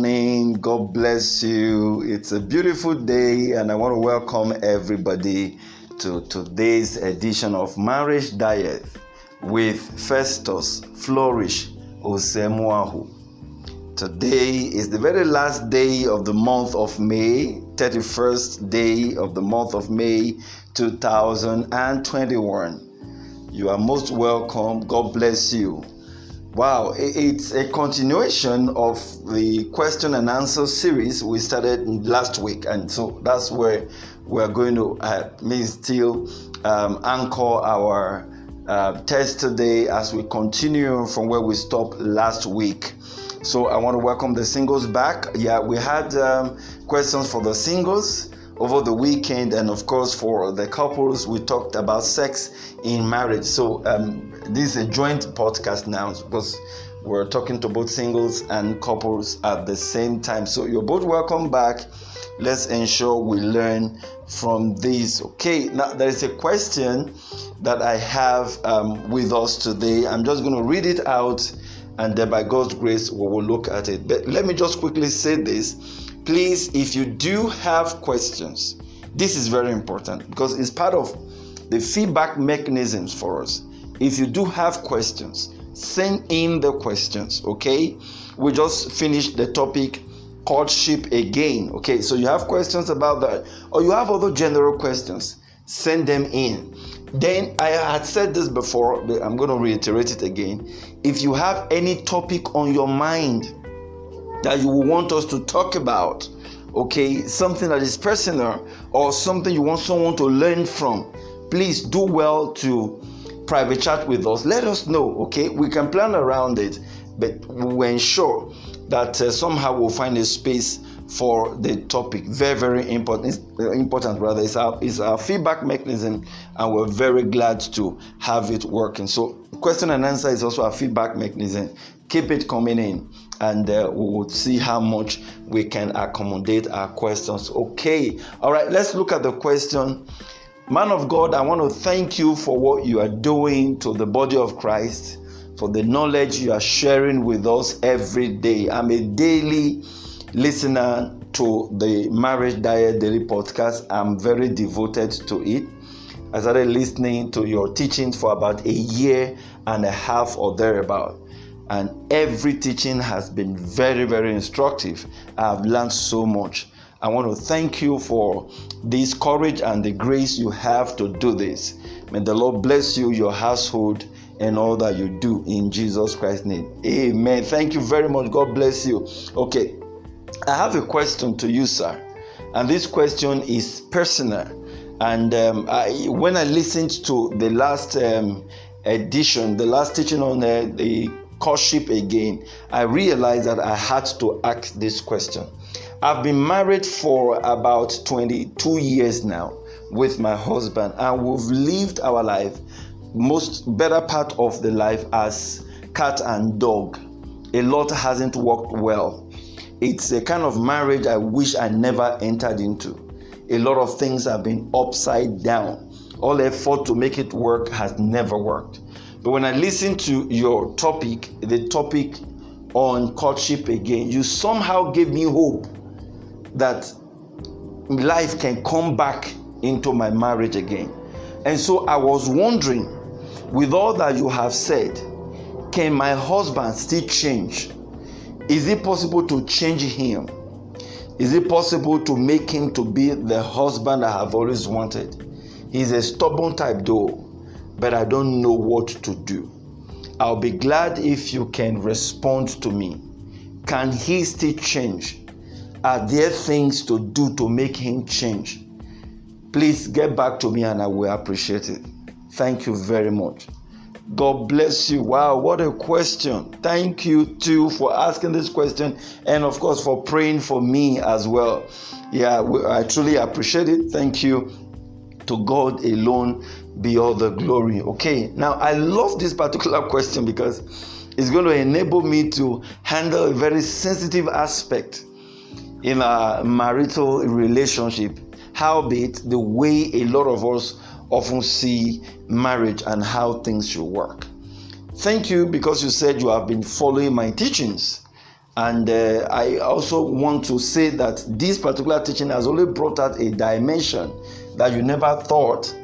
morning. God bless you. It's a beautiful day, and I want to welcome everybody to today's edition of Marriage Diet with Festus Flourish Osemuahu. Today is the very last day of the month of May, 31st day of the month of May 2021. You are most welcome. God bless you. Wow, it's a continuation of the question and answer series we started last week, and so that's where we're going to uh, still um, anchor our uh, test today as we continue from where we stopped last week. So I want to welcome the singles back. Yeah, we had um, questions for the singles over the weekend, and of course, for the couples, we talked about sex in marriage. So, um, this is a joint podcast now because we're talking to both singles and couples at the same time. So, you're both welcome back. Let's ensure we learn from this. Okay, now there is a question that I have um, with us today. I'm just going to read it out and then by God's grace, we will look at it. But let me just quickly say this please, if you do have questions, this is very important because it's part of the feedback mechanisms for us. If you do have questions, send in the questions, okay? We just finished the topic courtship again, okay? So you have questions about that, or you have other general questions, send them in. Then I had said this before, but I'm going to reiterate it again. If you have any topic on your mind, that you want us to talk about, okay, something that is personal or something you want someone to learn from, please do well to private chat with us. Let us know, okay? We can plan around it, but we ensure that uh, somehow we'll find a space for the topic. Very, very important. Uh, important rather. It's our, it's our feedback mechanism, and we're very glad to have it working. So, question and answer is also a feedback mechanism. Keep it coming in and uh, we will see how much we can accommodate our questions. Okay, all right, let's look at the question. Man of God, I want to thank you for what you are doing to the body of Christ, for the knowledge you are sharing with us every day. I'm a daily listener to the Marriage Diet Daily Podcast. I'm very devoted to it. I started listening to your teachings for about a year and a half or thereabout and every teaching has been very, very instructive. I've learned so much. I want to thank you for this courage and the grace you have to do this. May the Lord bless you, your household, and all that you do in Jesus Christ's name. Amen. Thank you very much. God bless you. Okay, I have a question to you, sir. And this question is personal. And um, I, when I listened to the last um, edition, the last teaching on uh, the courtship again, I realized that I had to ask this question. I've been married for about 22 years now with my husband, and we've lived our life, most better part of the life, as cat and dog. A lot hasn't worked well. It's a kind of marriage I wish I never entered into. A lot of things have been upside down. All effort to make it work has never worked. But when I listen to your topic, the topic on courtship again, you somehow gave me hope that life can come back into my marriage again. And so I was wondering, with all that you have said, can my husband still change? Is it possible to change him? Is it possible to make him to be the husband I have always wanted? He's a stubborn type though but I don't know what to do. I'll be glad if you can respond to me. Can he still change? Are there things to do to make him change? Please get back to me and I will appreciate it. Thank you very much. God bless you. Wow, what a question. Thank you too for asking this question and, of course, for praying for me as well. Yeah, I truly appreciate it. Thank you. To God alone be all the glory. Okay, now I love this particular question because it's going to enable me to handle a very sensitive aspect in a marital relationship. Howbeit, the way a lot of us often see marriage and how things should work. Thank you because you said you have been following my teachings. And uh, I also want to say that this particular teaching has only brought out a dimension that you never thought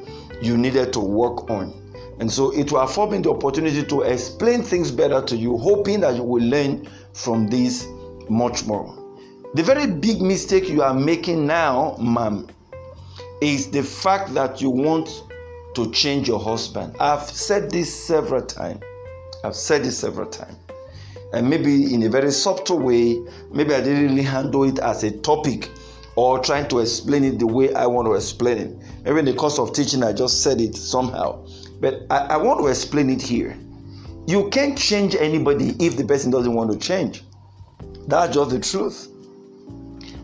you needed to work on. And so it will afford me the opportunity to explain things better to you, hoping that you will learn from this much more. The very big mistake you are making now, ma'am, is the fact that you want to change your husband. I've said this several times. I've said this several times and maybe in a very subtle way, maybe I didn't really handle it as a topic or trying to explain it the way I want to explain it. Maybe in the course of teaching, I just said it somehow. But I, I want to explain it here. You can't change anybody if the person doesn't want to change. That's just the truth.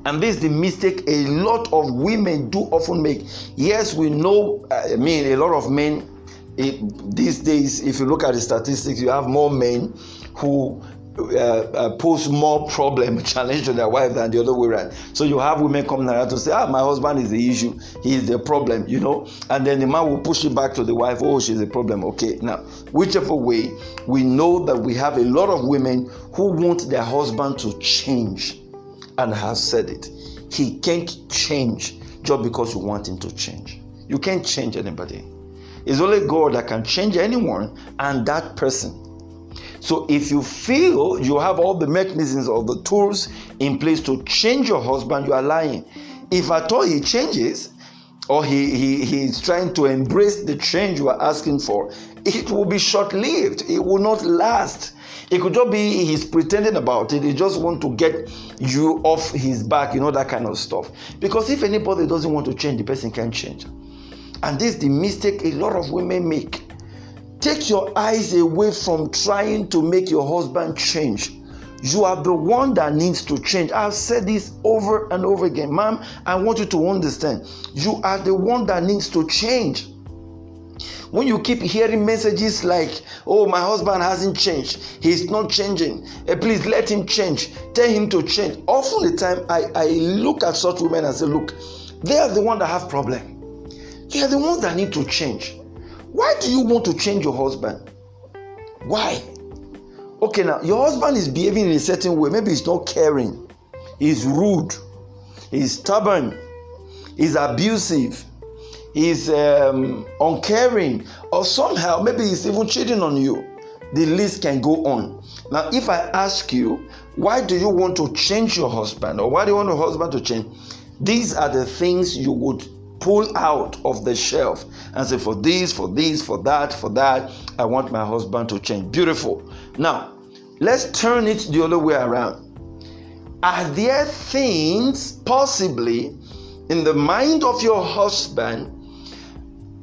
And this is the mistake a lot of women do often make. Yes, we know, I mean, a lot of men it, these days, if you look at the statistics, you have more men who uh, uh, pose more problem, challenge to their wife than the other way around. So you have women coming around to say, "Ah, my husband is the issue. He is the problem," you know, and then the man will push it back to the wife. Oh, she's the problem. Okay, now whichever way, we know that we have a lot of women who want their husband to change, and have said it. He can't change just because you want him to change. You can't change anybody. It's only God that can change anyone and that person. So if you feel you have all the mechanisms or the tools in place to change your husband, you are lying. If at all he changes, or he, he, is trying to embrace the change you are asking for, it will be short lived. It will not last. It could just be he's pretending about it. He just want to get you off his back, you know, that kind of stuff. Because if anybody doesn't want to change, the person can change. And this is the mistake a lot of women make. Take your eyes away from trying to make your husband change. You are the one that needs to change. I've said this over and over again. Ma'am, I want you to understand. You are the one that needs to change. When you keep hearing messages like, oh, my husband hasn't changed, he's not changing, hey, please let him change, tell him to change. Often the time I, I look at such women and say, look, they are the one that have problem. They are the ones that need to change. Why do you want to change your husband? Why? Okay, now your husband is behaving in a certain way. Maybe he's not caring, he's rude, he's stubborn, he's abusive, he's um, uncaring, or somehow maybe he's even cheating on you. The list can go on. Now, if I ask you, why do you want to change your husband, or why do you want your husband to change? These are the things you would pull out of the shelf and say, for this, for this, for that, for that, I want my husband to change. Beautiful. Now, let's turn it the other way around. Are there things possibly in the mind of your husband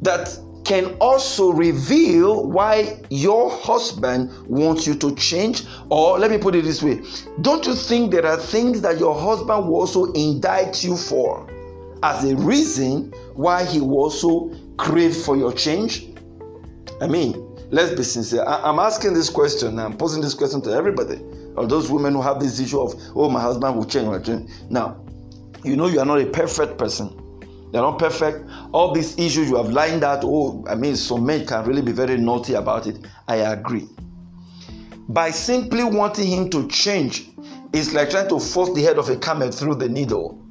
that can also reveal why your husband wants you to change? Or let me put it this way don't you think there are things that your husband will also indict you for? As a reason why he also crave for your change? I mean, let's be sincere. I, am asking this question, I'm posing this question to everybody. Or those women who have this issue of, oh, my husband will change, will change. Now, you know you are not a perfect person. You're not perfect. All these issues you have lined out, oh, I mean, some men can really be very naughty about it. I agree. By simply wanting him to change, it's like trying to force the head of a camel through the needle.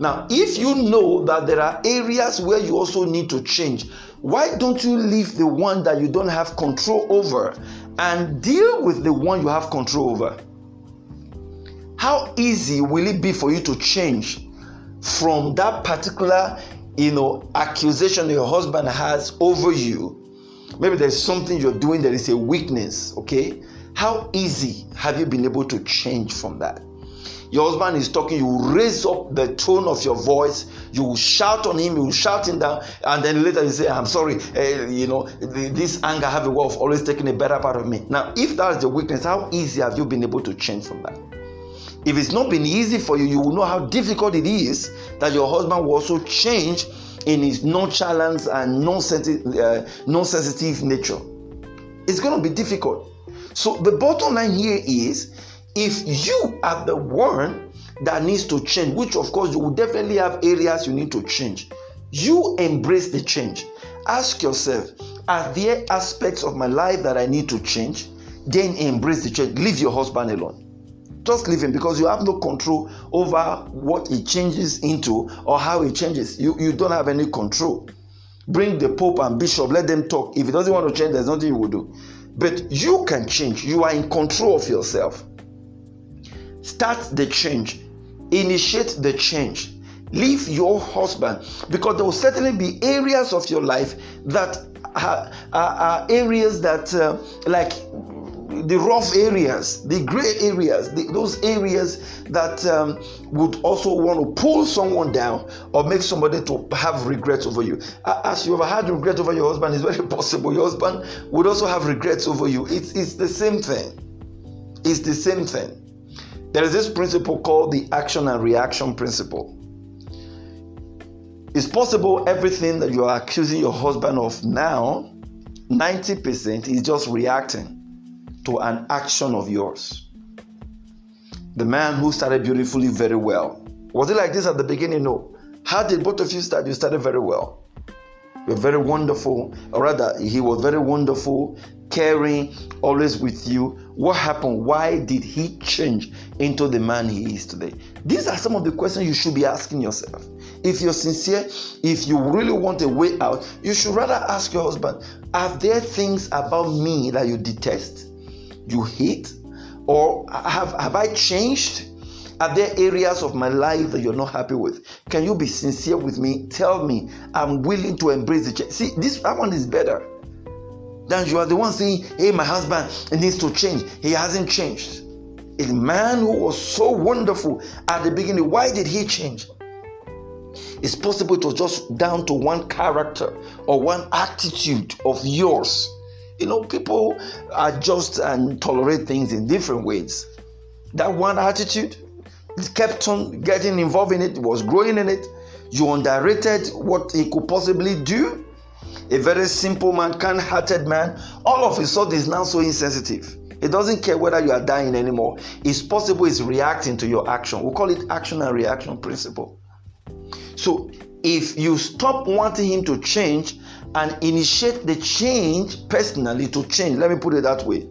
Now, if you know that there are areas where you also need to change, why don't you leave the one that you don't have control over and deal with the one you have control over? How easy will it be for you to change from that particular, you know, accusation your husband has over you? Maybe there's something you're doing that is a weakness, okay? How easy have you been able to change from that? Your husband is talking, you raise up the tone of your voice, you shout on him, you shout him down, and then later you say, I'm sorry, uh, you know, this anger have a way of always taking a better part of me. Now, if that's the weakness, how easy have you been able to change from that? If it's not been easy for you, you will know how difficult it is that your husband will also change in his nonchalance and uh, non-sensitive nature. It's going to be difficult. So the bottom line here is if you are the one that needs to change, which of course you will definitely have areas you need to change, you embrace the change. Ask yourself, are there aspects of my life that I need to change? Then embrace the change. Leave your husband alone. just leave him because you have no control over what he changes into or how he changes. You, you don't have any control. Bring the Pope and Bishop, let them talk. If he doesn't want to change, there's nothing you will do. But you can change. You are in control of yourself. Start the change, initiate the change. Leave your husband because there will certainly be areas of your life that are, are, are areas that, uh, like the rough areas, the gray areas, the, those areas that um, would also want to pull someone down or make somebody to have regrets over you. As you ever had regret over your husband, it's very possible your husband would also have regrets over you. It's, it's the same thing. It's the same thing. There is this principle called the action and reaction principle. It's possible everything that you are accusing your husband of now, 90% is just reacting to an action of yours. The man who started beautifully very well. Was it like this at the beginning? No. How did both of you start? You started very well. You're very wonderful, or rather, he was very wonderful, caring, always with you. What happened? Why did he change into the man he is today? These are some of the questions you should be asking yourself. If you're sincere, if you really want a way out, you should rather ask your husband Are there things about me that you detest? you hate? Or have, have I changed? Are there areas of my life that you're not happy with? Can you be sincere with me? Tell me, I'm willing to embrace the change. See, this one is better than you are the one saying, Hey, my husband needs to change. He hasn't changed. A man who was so wonderful at the beginning, why did he change? It's possible it was just down to one character or one attitude of yours you know, people adjust and tolerate things in different ways. That one attitude kept on getting involved in it, was growing in it. You underrated what he could possibly do. A very simple man, kind hearted man, all of a sudden is now so insensitive. It doesn't care whether you are dying anymore. It's possible it's reacting to your action. We call it action and reaction principle. So if you stop wanting him to change and initiate the change personally to change, let me put it that way,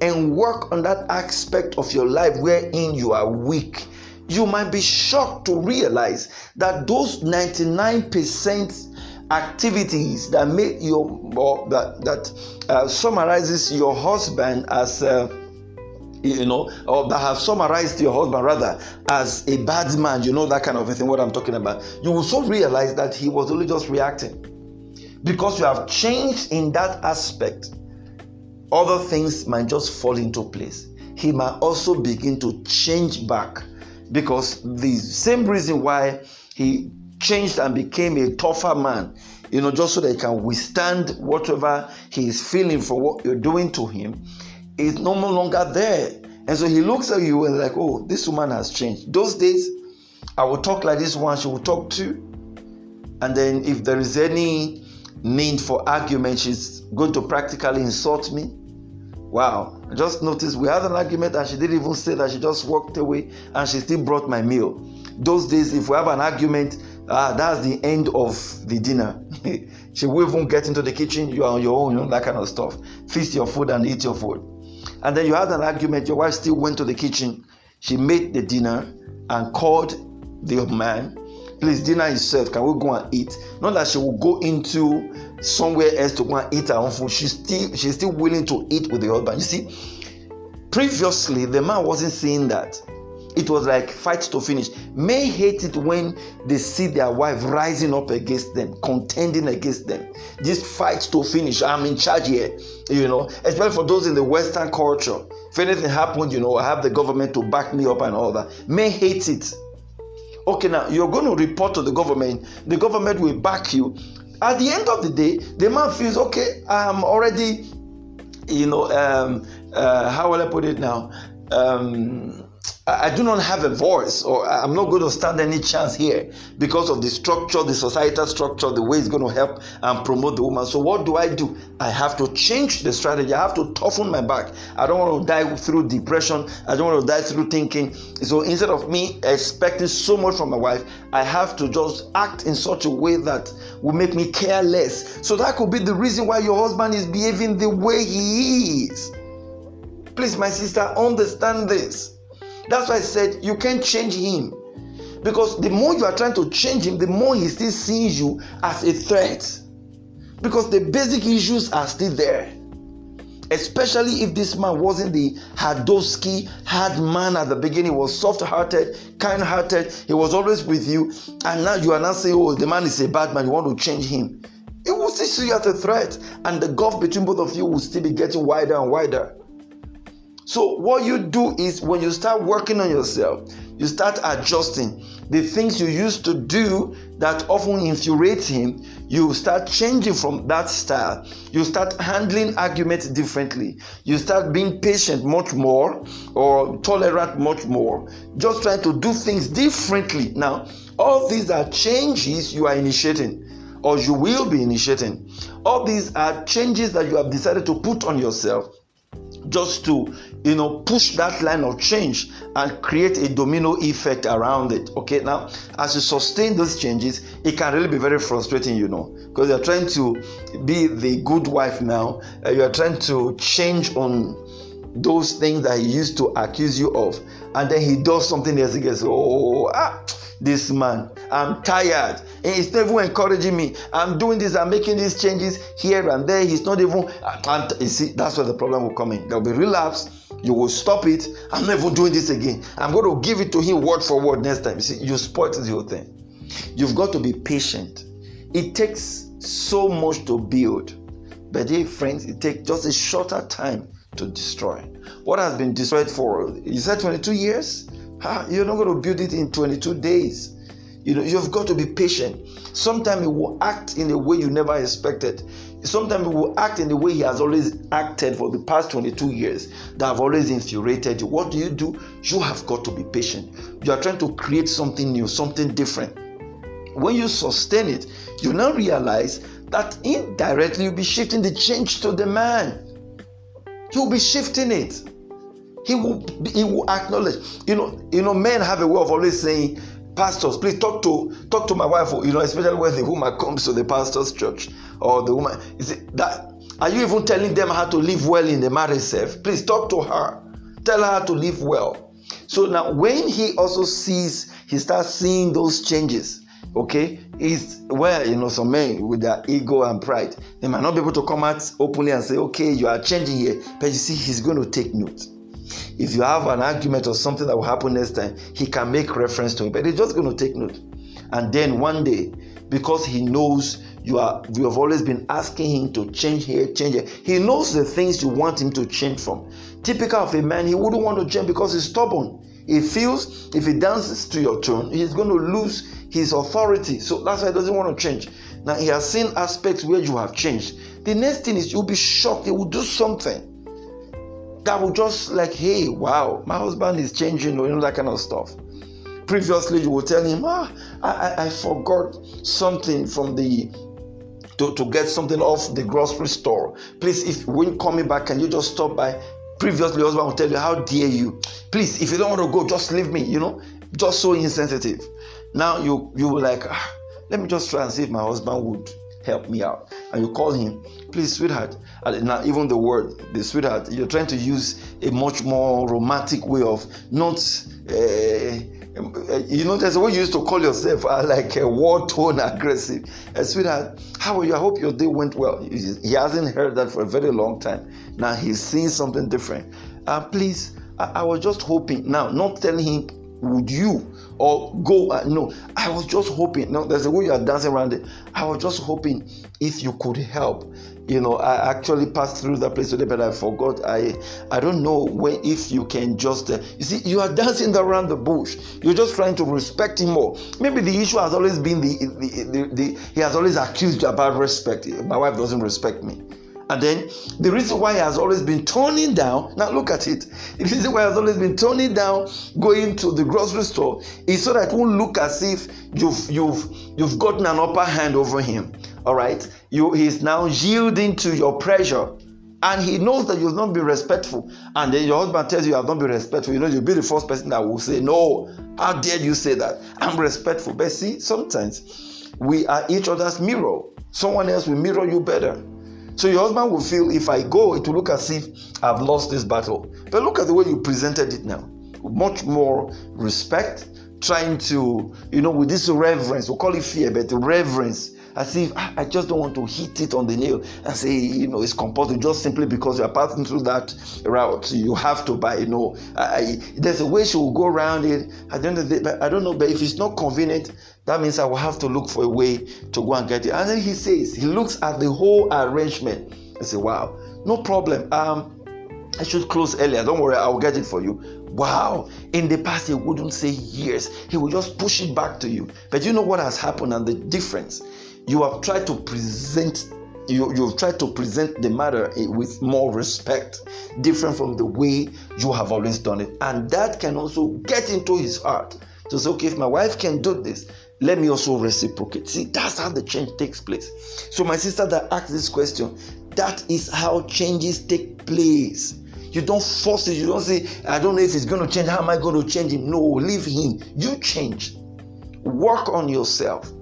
and work on that aspect of your life wherein you are weak, you might be shocked to realize that those 99% activities that make your or that that uh, summarizes your husband as uh, you know, or that have summarized your husband rather as a bad man, you know, that kind of thing, what I'm talking about, you will so realize that he was only just reacting. Because you have changed in that aspect, other things might just fall into place. He might also begin to change back because the same reason why he changed and became a tougher man, you know, just so that he can withstand whatever he is feeling for what you're doing to him, is no longer there. And so he looks at you and like, oh, this woman has changed. Those days, I would talk like this one, she would talk too. And then if there is any need for argument, she's going to practically insult me. Wow. Just noticed we had an argument and she didn't even say that she just walked away and she still brought my meal. Those days, if we have an argument, ah, that's the end of the dinner. she will even get into the kitchen, you are on your own, you know, that kind of stuff. Feast your food and eat your food. And then you had an argument, your wife still went to the kitchen, she made the dinner and called the man. Please, dinner is served. Can we go and eat? Not that she will go into somewhere else to go and eat her own food. She's still she's still willing to eat with the husband. You see, previously the man wasn't saying that it was like fight to finish. Men hate it when they see their wife rising up against them, contending against them. This fight to finish. I'm in charge here, you know, especially for those in the Western culture. If anything happened, you know, I have the government to back me up and all that. Men hate it. Okay, now you're going to report to the government. The government will back you. At the end of the day, the man feels okay. I'm already, you know, um, uh, how will I put it now? Um, I do not have a voice, or I'm not going to stand any chance here because of the structure, the societal structure, the way it's going to help and promote the woman. So, what do I do? I have to change the strategy. I have to toughen my back. I don't want to die through depression. I don't want to die through thinking. So, instead of me expecting so much from my wife, I have to just act in such a way that will make me care less. So, that could be the reason why your husband is behaving the way he is. Please, my sister, understand this That's why I said you can't change him. Because the more you are trying to change him, the more he still sees you as a threat. Because the basic issues are still there. Especially if this man wasn't the Hadowski hard man at the beginning, he was soft hearted, kind hearted, he was always with you, and now you are not saying, Oh, the man is a bad man, you want to change him. It will still see you as a threat, and the gulf between both of you will still be getting wider and wider. So, what you do is when you start working on yourself, you start adjusting the things you used to do that often infuriate him, you start changing from that style. You start handling arguments differently. You start being patient much more or tolerant much more. Just trying to do things differently. Now, all these are changes you are initiating or you will be initiating. All these are changes that you have decided to put on yourself just to you know push that line of change and create a domino effect around it okay now as you sustain those changes it can really be very frustrating you know because you're trying to be the good wife now uh, you're trying to change on those things that he used to accuse you of and then he does something else he gets oh ah this man. I'm tired. And he's not even encouraging me. I'm doing this, I'm making these changes here and there. He's not even. I'm, you see, that's where the problem will come in. There'll be relapse. You will stop it. I'm not even doing this again. I'm going to give it to him word for word next time. You see, you spoiled the whole thing. You've got to be patient. It takes so much to build. But dear friends, it takes just a shorter time to destroy. What has been destroyed for, you said 22 years? you're not going to build it in 22 days. You know, you've got to be patient. Sometimes it will act in a way you never expected. Sometimes it will act in the way he has always acted for the past 22 years that have always infuriated you. What do you do? You have got to be patient. You are trying to create something new, something different. When you sustain it, you now realize that indirectly you'll be shifting the change to the man. You'll be shifting it. He will he will acknowledge. You know, you know, men have a way of always saying, pastors, please talk to talk to my wife. You know, especially when the woman comes to the pastor's church or the woman. Is it that are you even telling them how to live well in the marriage self? Please talk to her. Tell her to live well. So now when he also sees, he starts seeing those changes. Okay, is where you know some men with their ego and pride, they might not be able to come out openly and say, okay, you are changing here, but you see, he's going to take note if you have an argument or something that will happen next time, he can make reference to it. But he's just going to take note. And then one day, because he knows you are you have always been asking him to change here, change here. He knows the things you want him to change from. Typical of a man, he wouldn't want to change because he's stubborn. He feels if he dances to your tune, he's going to lose his authority. So that's why he doesn't want to change. Now he has seen aspects where you have changed. The next thing is you'll be shocked. He will do something that will just like, hey, wow, my husband is changing, you know, that kind of stuff. Previously, you will tell him, ah, I, I forgot something from the to, to get something off the grocery store. Please, if when coming back, can you just stop by? Previously, husband will tell you, How dare you? Please, if you don't want to go, just leave me, you know, just so insensitive. Now you you will like, ah, let me just try and see if my husband would help me out. And you call him, please, sweetheart. And now, even the word, the sweetheart, you're trying to use a much more romantic way of not. Uh, you know, there's a way you used to call yourself uh, like a war tone aggressive. Uh, sweetheart, how are you? I hope your day went well. He hasn't heard that for a very long time. Now he's seeing something different. Uh, please, I, I was just hoping. Now, not telling him would you or go uh, no i was just hoping Now, there's a way you are dancing around it i was just hoping if you could help. You know i actually passed through that place today but i forgot. I i don't know when if you can just uh, you see you are dancing around the bush. You're just trying to respect him more. Maybe the issue has always been the the, the, the he has always accused you about respect. My wife doesn't respect me and then the reason why he has always been turning down, now look at it. The reason why he has always been turning down going to the grocery store is so that it won't look as if you've you've you've gotten an upper hand over him. All right. You he's now yielding to your pressure. And he knows that you'll not be respectful. And then your husband tells you you have not been respectful. You know, you'll be the first person that will say, No, how dare you say that? I'm respectful. But see, sometimes we are each other's mirror. Someone else will mirror you better. So your husband will feel if I go, it will look as if I've lost this battle. But look at the way you presented it now. much more respect, trying to, you know, with this reverence, we'll call it fear, but reverence as if ah, I just don't want to hit it on the nail and say, you know, it's compulsory just simply because you are passing through that route. You have to buy, you know. I, there's a way she will go around it. I don't know, I don't know, but if it's not convenient, that means I will have to look for a way to go and get it. And then he says, he looks at the whole arrangement and say, wow, no problem. Um, I should close earlier. Don't worry, I'll get it for you. Wow. In the past, he wouldn't say yes. He would just push it back to you. But you know what has happened and the difference? You have tried to present you, you've tried to present the matter eh, with more respect, different from the way you have always done it. And that can also get into his heart to say, okay, if my wife can do this, let me also reciprocate. See, that's how the change takes place. So, my sister that asked this question, that is how changes take place. You don't force it. You don't say, I don't know if it's going to change. How am I going to change him? No, leave him. You change. Work on yourself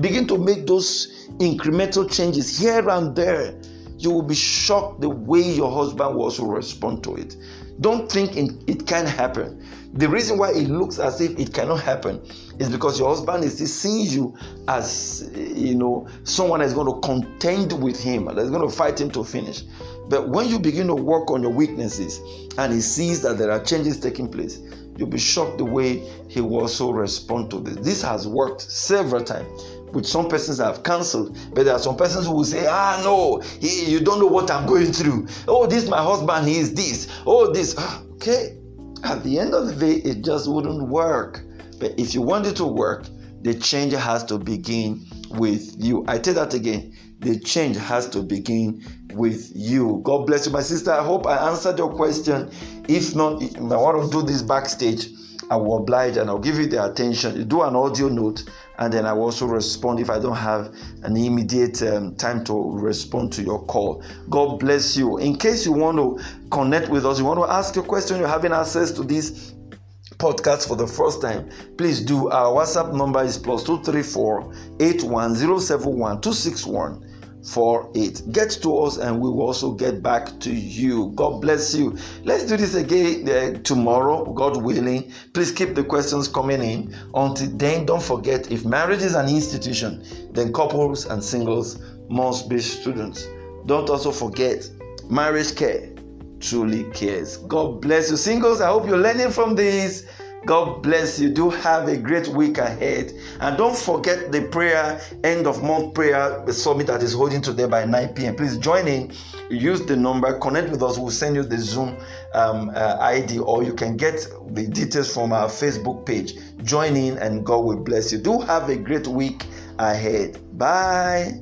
Begin to make those incremental changes here and there. You will be shocked the way your husband will also respond to it. Don't think it can happen. The reason why it looks as if it cannot happen is because your husband is seeing you as you know someone that's going to contend with him, that's going to fight him to finish. But when you begin to work on your weaknesses and he sees that there are changes taking place, you'll be shocked the way he will also respond to this. This has worked several times with some persons have cancelled, but there are some persons who will say, Ah, no, he, you don't know what I'm going through. Oh, this my husband, he is this. Oh, this. Okay. At the end of the day, it just wouldn't work. But if you want it to work, the change has to begin with you. I tell that again. The change has to begin with you. God bless you, my sister. I hope I answered your question. If not, if I want to do this backstage. I will oblige and I'll give you the attention. You Do an audio note and then I will also respond if I don't have an immediate um, time to respond to your call. God bless you. In case you want to connect with us, you want to ask a question, you're having access to this podcast for the first time, please do. Our WhatsApp number is plus 234 81071 261 48. Get to us and we will also get back to you. God bless you. Let's do this again uh, tomorrow, God willing. Please keep the questions coming in. Until then, don't forget if marriage is an institution, then couples and singles must be students. Don't also forget marriage care truly cares. God bless you, singles. I hope you're learning from this. God bless you. Do have a great week ahead. And don't forget the prayer, end of month prayer summit that is holding today by 9 p.m. Please join in. Use the number, connect with us. We'll send you the Zoom um, uh, ID or you can get the details from our Facebook page. Join in and God will bless you. Do have a great week ahead. Bye.